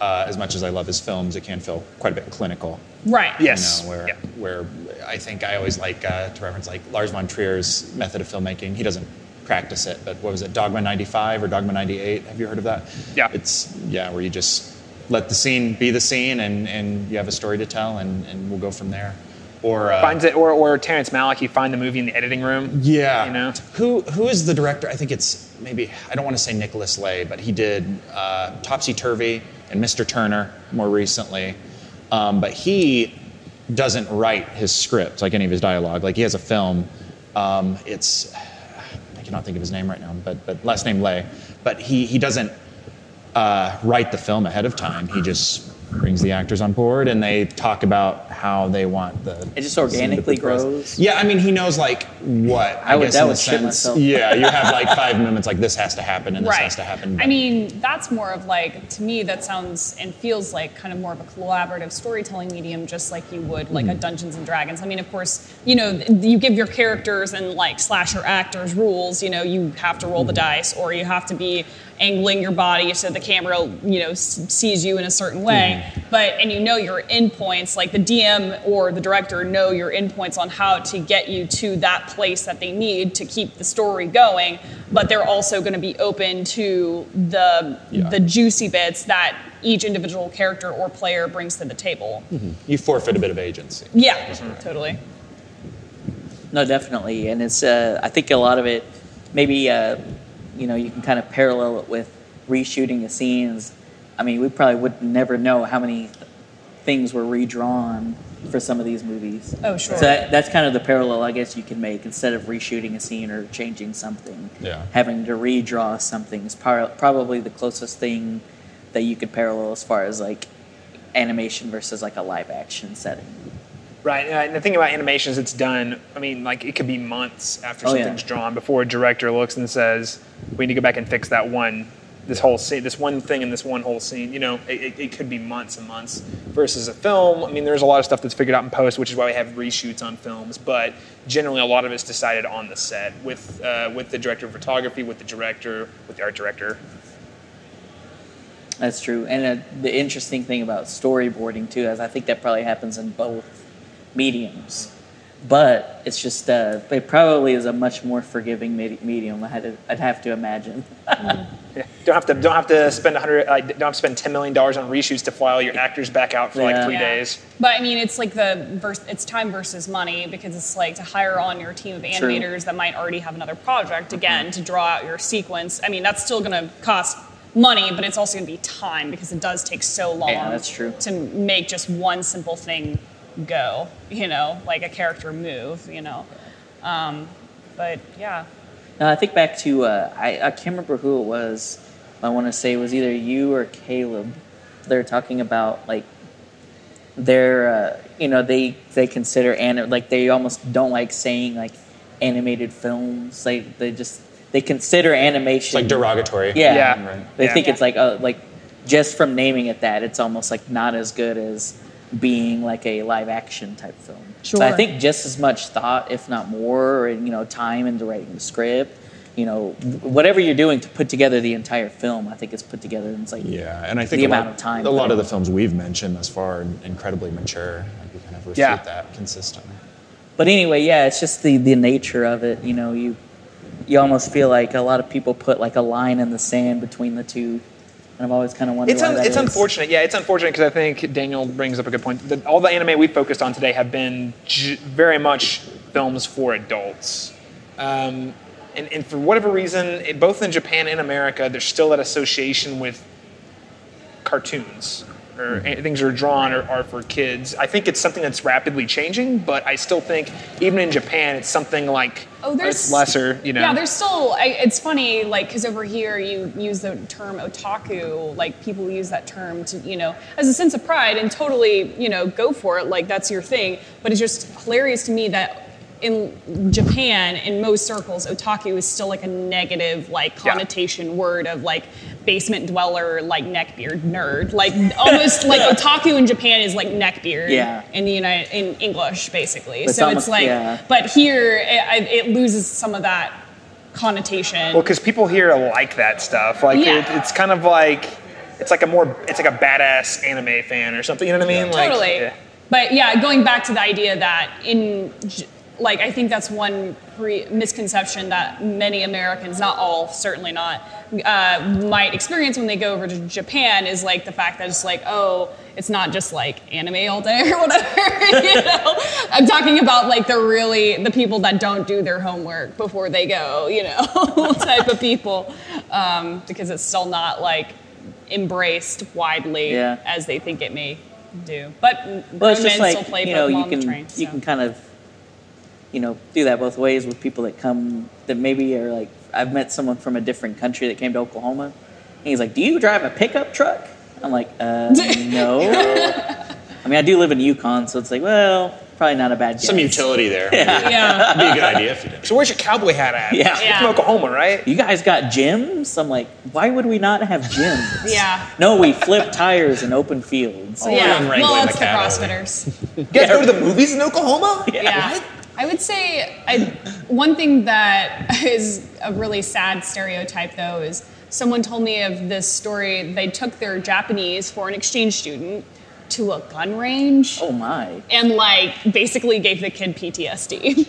uh, as much as I love his films, it can feel quite a bit clinical. Right. Yes. You know, where Yeah. where I think I always like uh, to reference like Lars von Trier's method of filmmaking. He doesn't practice it, but what was it, Dogma '95 or Dogma '98? Have you heard of that? Yeah. It's yeah, where you just let the scene be the scene, and and you have a story to tell, and and we'll go from there. Or uh, Finds it, or or Terrence Malick, you find the movie in the editing room. yeah. You know? Who who is the director? I think it's maybe I don't want to say Nicholas Lay, but he did uh, Topsy Turvy and Mr. Turner more recently. Um, but he doesn't write his script like any of his dialogue. Like he has a film. Um, it's I cannot think of his name right now, but but last name Leigh. But he he doesn't uh, write the film ahead of time. He just brings the actors on board and they talk about how they want the It just organically grows? Yeah, I mean he knows like what I, I would- guess that in a would shit sense. myself. Yeah, you have like five moments like this has to happen and this right. has to happen. I mean, that's more of like to me that sounds and feels like kind of more of a collaborative storytelling medium, just like you would like a Mm-hmm. Dungeons and Dragons. I mean, of course, you know, you give your characters and like slasher actors rules. You know, you have to roll the Mm-hmm. dice, or you have to be angling your body so the camera, you know, sees you in a certain way. Mm-hmm. But and you know your endpoints, like the DM or the director know your endpoints on how to get you to that place that they need to keep the story going. But they're also going to be open to the Yeah. the juicy bits that each individual character or player brings to the table. you forfeit a bit of agency. Yeah, totally. No, definitely, and it's. Uh, I think a lot of it, maybe, uh, you know, you can kind of parallel it with reshooting the scenes. I mean, we probably would never know how many things were redrawn for some of these movies. Oh, sure. So that, that's kind of the parallel, I guess, you can make instead of reshooting a scene or changing something. Yeah. Having to redraw something is par- probably the closest thing that you could parallel as far as like animation versus like a live action setting. Right, and the thing about animations, it's done. I mean, like it could be months after Oh, yeah. something's drawn before a director looks and says, "We need to go back and fix that one this whole scene, this one thing in this one whole scene. You know, it, it, it could be months and months versus a film. I mean, there's a lot of stuff that's figured out in post, which is why we have reshoots on films. But generally, a lot of it's decided on the set with uh, with the director of photography, with the director, with the art director. That's true. And uh, the interesting thing about storyboarding too is I think that probably happens in both mediums. But it's just uh, it probably is a much more forgiving med- medium. I had to, I'd have to imagine. Yeah. Don't have to don't have to spend a hundred. Like, don't have to spend ten million dollars on reshoots to fly all your actors back out for like three Yeah. days. But I mean, it's like the vers- it's time versus money because it's like to hire on your team of True. animators that might already have another project again to draw out your sequence. I mean, that's still going to cost money, but it's also going to be time because it does take so long. Yeah, that's true. To make just one simple thing go, you know, like a character move, you know. Um, but yeah, Now I think back to uh, I, I can't remember who it was. I want to say it was either you or Caleb. They're talking about like their uh, you know they they consider anim- like they almost don't like saying like animated films. Like they just they consider animation It's like derogatory. Yeah, Yeah. Right. they Yeah. think it's like uh, like just from naming it that it's almost like not as good as being like a live action type film. So I think just as much thought, if not more, and you know, time into writing the script. You know, whatever you're doing to put together the entire film, I think is put together. And it's like Yeah, and I think The a lot, amount of time a lot of the films we've mentioned thus far are incredibly mature. Like we kind of refute Yeah. that consistently. But anyway, yeah, it's just the the nature of it. You know, you you almost feel like a lot of people put like a line in the sand between the two, and I've always kind of wondered It's un- that it's is. unfortunate. Yeah, it's unfortunate because I think Daniel brings up a good point. The, all the anime we focused on today have been j- very much films for adults. Um, and, and for whatever reason, it, both in Japan and America, there's still that association with cartoons or Mm-hmm. things that are drawn or are for kids. I think it's something that's rapidly changing, but I still think even in Japan, it's something like Oh, there's it's lesser. You know, Yeah, there's still. I, it's funny, like, because over here you use the term otaku. Like, people use that term to, you know, as a sense of pride and totally, you know, go for it. Like, that's your thing. But it's just hilarious to me that in Japan, in most circles, otaku is still like a negative, like, Yeah. connotation word of like basement dweller, like neckbeard nerd. Like, almost like otaku in Japan is like neckbeard. Yeah. In the United, in English, basically. It's so almost- it's like, yeah. but here it, it loses some of that connotation. Well, because people here like that stuff. Like Yeah. it, it's kind of like it's like a more it's like a badass anime fan or something. You know what I mean? Like, totally. yeah. But yeah, going back to the idea that in like I think that's one pre- misconception that many Americans, not all, certainly not, uh, might experience when they go over to Japan is like the fact that it's like, oh, it's not just like anime all day or whatever. you know, I'm talking about like the really the people that don't do their homework before they go, you know, type of people, um, because it's still not like embraced widely Yeah. as they think it may do. But Well, it's just like play you know, Pokemon you can train. you can kind of you know do that both ways with people that come that maybe are like I've met someone from a different country that came to Oklahoma, and he's like, "Do you drive a pickup truck?" I'm like, uh, "No." I mean, I do live in Yukon, so it's like, well, probably not a bad guess. Some utility there. yeah. yeah. It'd be a good idea if you did. So where's your cowboy hat at? Yeah. Yeah. from Oklahoma, right? You guys got gyms? I'm like, why would we not have gyms? Yeah. No, we flip tires in open fields. Oh, yeah. I'm wrangling Well, the it's the. CrossFitters. You guys go to the movies in Oklahoma? Yeah. I would say I, one thing that is a really sad stereotype, though, is someone told me of this story. They took their Japanese foreign exchange student to a gun range. Oh my. and like basically gave the kid PTSD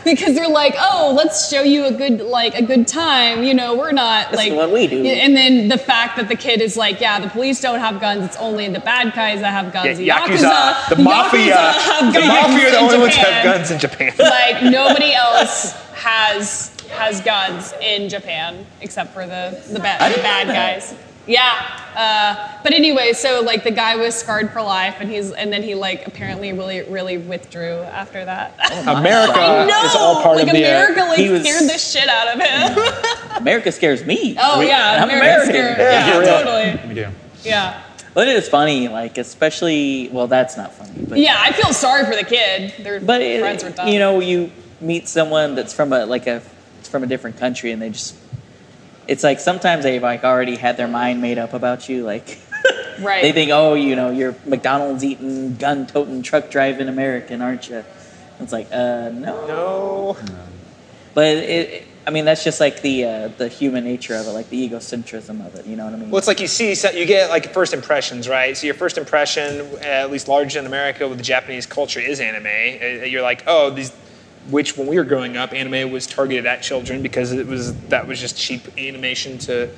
because they're like, oh, let's show you a good like a good time. You know, we're not This is like what we do. And then the fact that the kid is like, yeah, the police don't have guns. It's only the bad guys that have guns. Yeah, The Yakuza, the Yakuza mafia, have the mafia are the only ones that have guns in Japan. Like nobody else has has guns in Japan except for the the, ba- the bad guys. that. Guys. Yeah. Uh, but anyway, so like the guy was scarred for life, and he's and then he like apparently really really withdrew after that. America I know. is all part like of the. uh, America like He was- scared the shit out of him. America scares me. oh We- yeah, I'm America's American. scared. Yeah, for real. totally. We do. Yeah. But it is funny, like especially. Well, that's not funny. But Yeah, I feel sorry for the kid. Their but it- were dumb. you know, you meet someone that's from a like a from a different country, and they just it's like sometimes they've like already had their mind made up about you. Like Right. they think, oh, you know, you're McDonald's eating, gun toting, truck driving American, aren't you? It's like, uh, no. No. But it, it, I mean, that's just like the uh, the human nature of it, like the egocentrism of it. You know what I mean? Well, it's like you see, so you get like first impressions, right? So your first impression, uh, at least large in America with the Japanese culture, is anime. Uh, You're like, oh, these. Which, when we were growing up, anime was targeted at children because it was that was just cheap animation to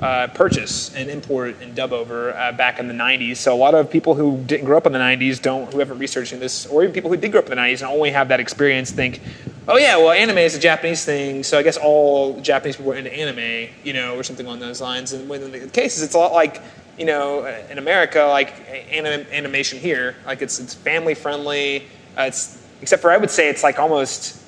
uh, purchase and import and dub over uh, back in the '90s. So a lot of people who didn't grow up in the '90s don't, who haven't researched this, or even people who did grow up in the '90s and only have that experience, think, oh yeah, well, anime is a Japanese thing, so I guess all Japanese people are into anime, you know, or something along those lines. And when the case is, it's a lot like, you know, in America, like anim- animation here, like it's it's family friendly. Uh, it's except for I would say it's like almost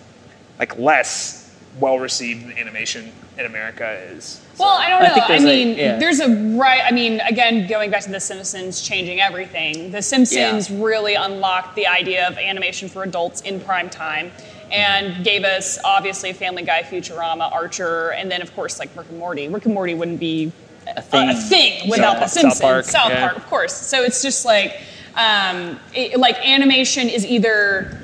like less well received than animation in America is. Well, I don't I know. think I, there's a- mean, yeah. there's a right. I mean, again, going back to The Simpsons changing everything. The Simpsons really unlocked the idea of animation for adults in prime time, and gave us obviously Family Guy, Futurama, Archer, and then of course like Rick and Morty. Rick and Morty wouldn't be a thing. a thing without South- The Simpsons. South Park, South yeah. Park, of course. So it's just like, um, it, like animation is either.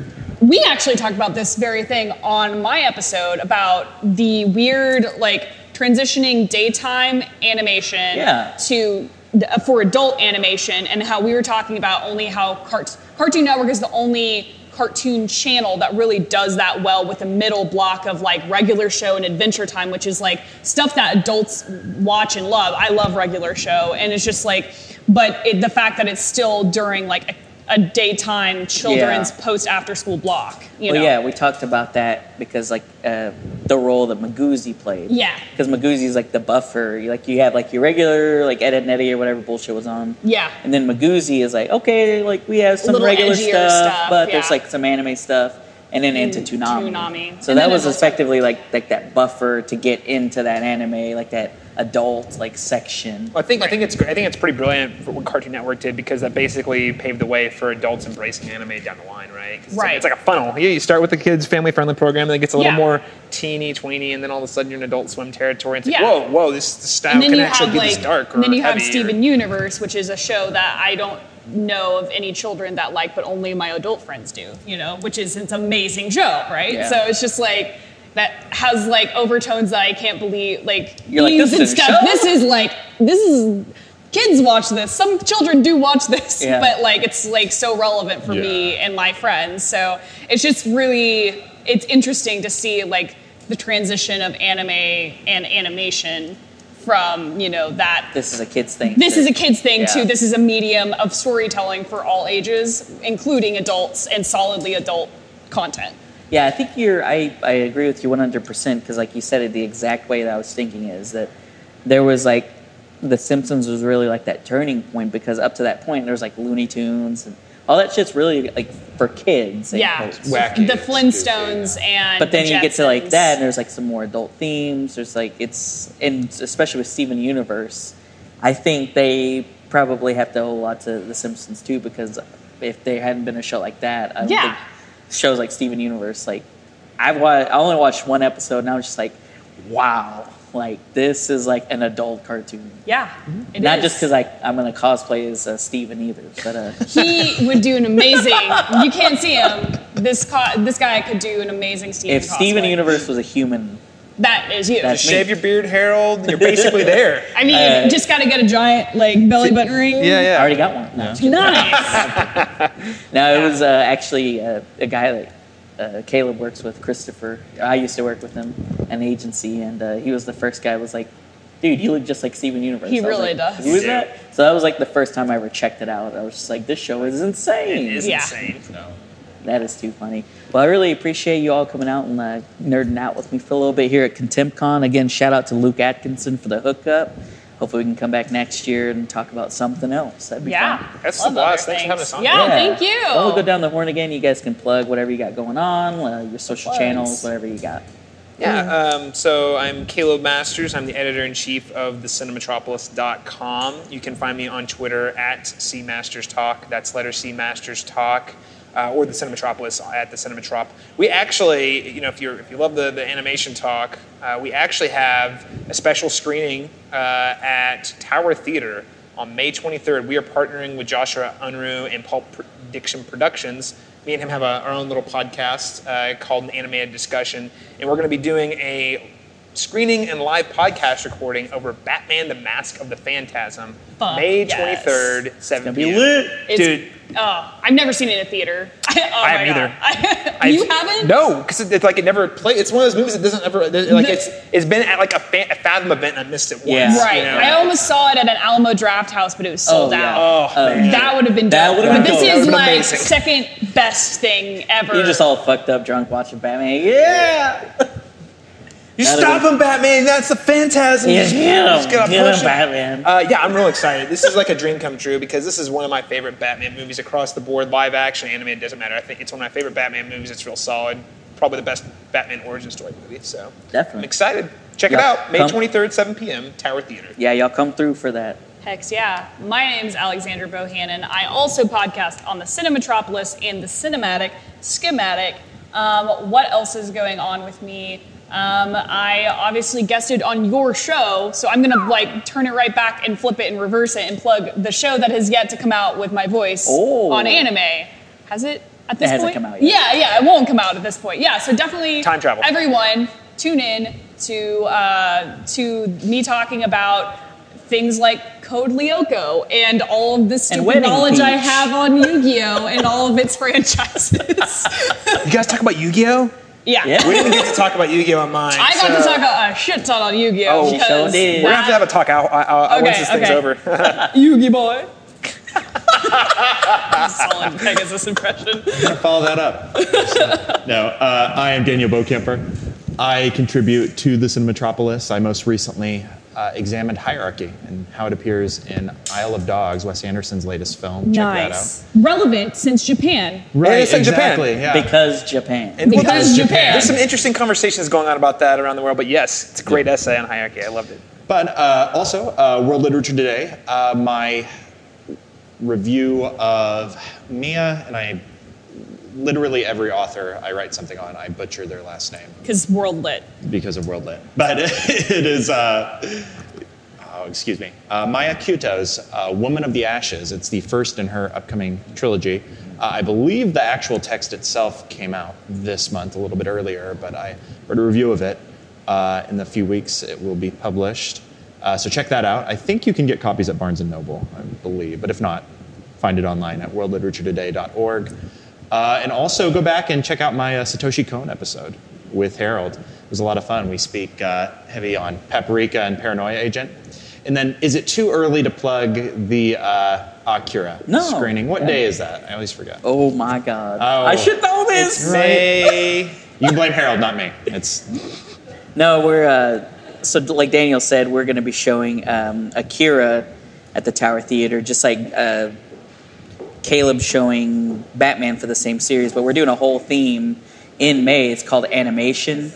We actually talked about this very thing on my episode about the weird like transitioning daytime animation Yeah. to uh, for adult animation and how we were talking about only how cart- Cartoon Network is the only cartoon channel that really does that well with a middle block of like regular show and adventure time which is like stuff that adults watch and love i love regular show and it's just like but it, the fact that it's still during like a, a daytime children's Yeah. post after school block you well, know yeah, we talked about that because like uh, the role that Miguzi played. Yeah. Because Miguzi is like the buffer. You- Like you have like your regular like Ed and Eddie or whatever bullshit was on. Yeah. And then Miguzi is like okay, like we have some little regular stuff, stuff, but there's like some anime stuff, and then into And Toonami. Toonami. So And that was effectively like like that buffer to get into that anime, like that adult like section. Well, I think I think it's I think it's pretty brilliant for what Cartoon Network did because that basically paved the way for adults embracing anime down the line, right? 'Cause it's like- Right. It's like a funnel. Yeah, you start with the kids' family-friendly program, then it gets a little Yeah. more teeny, tweeny, and then all of a sudden you're in Adult Swim territory. And it's like, Yeah. whoa, whoa, this, this style and then can you actually have be like, this dark or and then you have heavy or- Steven Universe, which is a show that I don't know of any children that like, but only my adult friends do. You know, which is it's amazing show, right? Yeah. So it's just like that has like overtones that I can't believe, like You're like, this and is stuff. This is like this is. Kids watch this. Some children do watch this, Yeah. but like it's like so relevant for me and my friends. So it's just really it's interesting to see like the transition of anime and animation from you know that This is a kids thing. this is a kids thing Yeah. too. This is a medium of storytelling for all ages, including adults and solidly adult content. Yeah, I think you're. I, I agree with you 100 percent because, like you said it, the exact way that I was thinking is that there was like the Simpsons was really like that turning point because up to that point there was like Looney Tunes and all that shit's really like for kids. in Yeah, quotes. Wacky, the it's Flintstones and But then the you get to like that, and there's like some more adult themes. There's like it's, and especially with Steven Universe, I think they probably have to owe a lot to The Simpsons too because if there hadn't been a show like that, I don't Yeah. think shows like Steven Universe, like I've watched, I only watched one episode, and I was just like, wow, like this is like an adult cartoon. Yeah, it Not is. just because like I'm gonna cosplay as uh, Steven either, but uh, he would do an amazing. you can't see him. This co- this guy could do an amazing Steven. if Steven. Universe was a human, that is you. That's Just me. shave your beard, Harold, and you're basically there. I mean, Uh, just got to get a giant like belly button ring. Yeah, yeah. I already got one. No, Nice. No, it was uh, actually uh, a guy that uh, Caleb works with, Christopher. I used to work with him, an agency, and uh, he was the first guy. Who was like, dude, you look just like Steven Universe. He really like, does. Who is Yeah. that? So that was like the first time I ever checked it out. I was just like, this show is insane. It is Yeah. insane. That is too funny. Well, I really appreciate you all coming out and uh, nerding out with me for a little bit here at ContemPCon. Again, shout out to Luke Atkinson for the hookup. Hopefully, we can come back next year and talk about something else. That'd be Yeah, fun. That's Love a blast. other Thanks for having us on. Yeah, thank you. Well, we'll go down the horn again. You guys can plug whatever you got going on, uh, your social Plugs. channels, whatever you got. Yeah, um, so I'm Caleb Masters. I'm the editor in chief of the cinematropolis.com. You can find me on Twitter at C Masters Talk. That's letter C Masters Talk. Uh, or the Cinematropolis at the Cinematrop. We actually, you know, if you if you love the, the animation talk, uh, we actually have a special screening uh, at Tower Theater on May 23rd. We are partnering with Joshua Unruh and Pulp Diction Productions. Me and him have a, our own little podcast uh, called an animated discussion, and we're going to be doing a screening and live podcast recording over Batman: The Mask of the Phantasm, Fuck May yes. 23rd, 7 Gonna be p.m. lit. It's- Dude, Oh, I've never seen it in a theater. oh I haven't God. I've- you haven't? No, because it, it's like it never played. It's one of those movies that doesn't ever like it's it's been at like a, fa- a Fathom event and I missed it once. Yeah. Right. you know? I almost saw it at an Alamo Drafthouse, but it was sold Oh, yeah. out. Oh, oh man. That would have been That dope. would've But this dope. That is would've like amazing. second best thing ever. You're just all fucked up, drunk, watching Batman. Yeah. You That'd stop be- him, Batman! That's the Phantasm. Yeah, Just- get just him. gotta Get push him, Batman. Uh, yeah, I'm real excited. This is like a dream come true because this is one of my favorite Batman movies across the board. Live action, animated, doesn't matter. I think it's one of my favorite Batman movies. It's real solid. Probably the best Batman origin story movie. So Definitely. I'm excited. Check it out. May come- 23rd, 7 p.m. Tower Theater. Yeah, y'all come through for that. Hex yeah. My name's Alexander Bohannon. I also podcast on the Cinematropolis and the Cinematic Schematic. Um, what else is going on with me? Um, I obviously guested on your show, so I'm gonna like turn it right back and flip it and reverse it and plug the show that has yet to come out with my voice Oh. on anime. Has it at this hasn't point? come out yet. Yeah, yeah, it won't come out at this point. Yeah, so definitely Time travel. Everyone, tune in to uh, to me talking about things like Code Lyoko and all of the stupid knowledge I have on Yu-Gi-Oh and all of its franchises. You guys talk about Yu-Gi-Oh? Yeah. Yeah. We didn't get to talk about Yu-Gi-Oh on mine. I got to talk about a shit ton on Yu-Gi-Oh. Oh, because sure did. We're gonna have to have a talk out, out, out Okay, once this thing's over. Yu-Gi boy. Solid Pegasus impression. follow that up. no, uh, I am Daniel Bokemper. I contribute to the Cinematropolis. I most recently uh, examined hierarchy and how it appears in Isle of Dogs, Wes Anderson's latest film. Check that out. Relevant since Japan. And it's in Japan. exactly. Yeah. Because Japan. And well, Because there's- Japan. There's some interesting conversations going on about that around the world, but yes, it's a great essay on hierarchy. I loved it. But uh, also, uh, World Literature Today, uh, my review of Mia, and I literally every author I write something on, I butcher their last name Because world lit. because of World Lit. But it is, uh, oh, excuse me, uh, Maya Couto's uh, Woman of the Ashes. It's the first in her upcoming trilogy. Uh, I believe the actual text itself came out this month, a little bit earlier, but I wrote a review of it. Uh, in the few weeks, it will be published. Uh, so check that out. I think you can get copies at Barnes & Noble, I believe. But if not, find it online at worldliteraturetoday.org. Uh, and also go back and check out my uh, Satoshi Kon episode with Harold. It was a lot of fun. We speak uh, heavy on Paprika and Paranoia Agent. And then, is it too early to plug the uh, Akira No. screening? What Yeah. day is that? I always forget. Oh my god. Oh. I should know this. It's May. you can blame Harold, not me. It's No, we're uh, so like Daniel said, we're going to be showing um, Akira at the Tower Theater, just like uh, Caleb showing Batman for the same series. But we're doing a whole theme in May. It's called animation,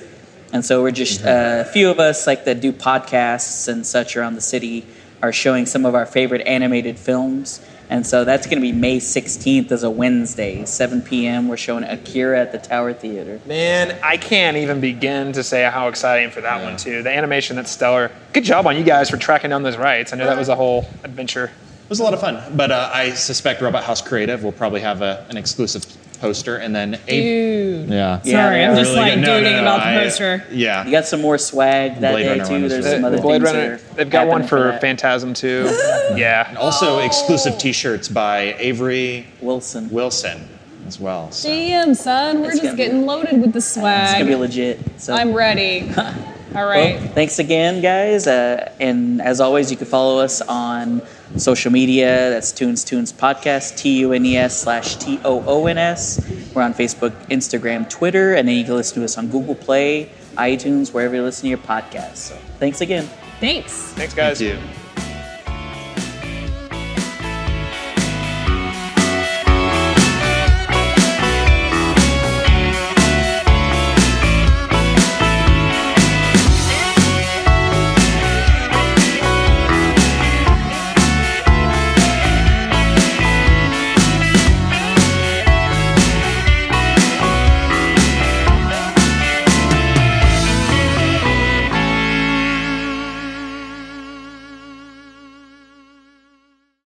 and so we're just uh, a few of us like that do podcasts and such around the city are showing some of our favorite animated films. And so that's going to be May 16th as a Wednesday, 7 p.m. We're showing Akira at the Tower Theater. Man, I can't even begin to say how exciting for that one too. The animation that's stellar. Good job on you guys for tracking down those rights. I know that was a whole adventure. It was a lot of fun, but uh, I suspect Robot House Creative will probably have a, an exclusive poster, and then a Dude. yeah. Yeah, Sorry, I'm just Really like good. No, no, no, about the I- poster. Yeah, You got some more swag that Blade day Runner one too. is There's really some other The Blade things Runner. that are They've got one happening for that. Phantasm too. yeah. also exclusive T-shirts by Avery Wilson. Wilson as well. So. Damn, son, we're It's just gonna be- getting loaded with the swag. It's gonna be swag. legit. So I'm ready. All Well, thanks again, guys. Uh, and as always, you can follow us on social media. That's Tunes Tunes Podcast, T U N E S slash T O O N S. We're on Facebook, Instagram, Twitter, and then you can listen to us on Google Play, iTunes, wherever you listen to your podcasts. So thanks again. Thanks. Thanks, guys. Thank you.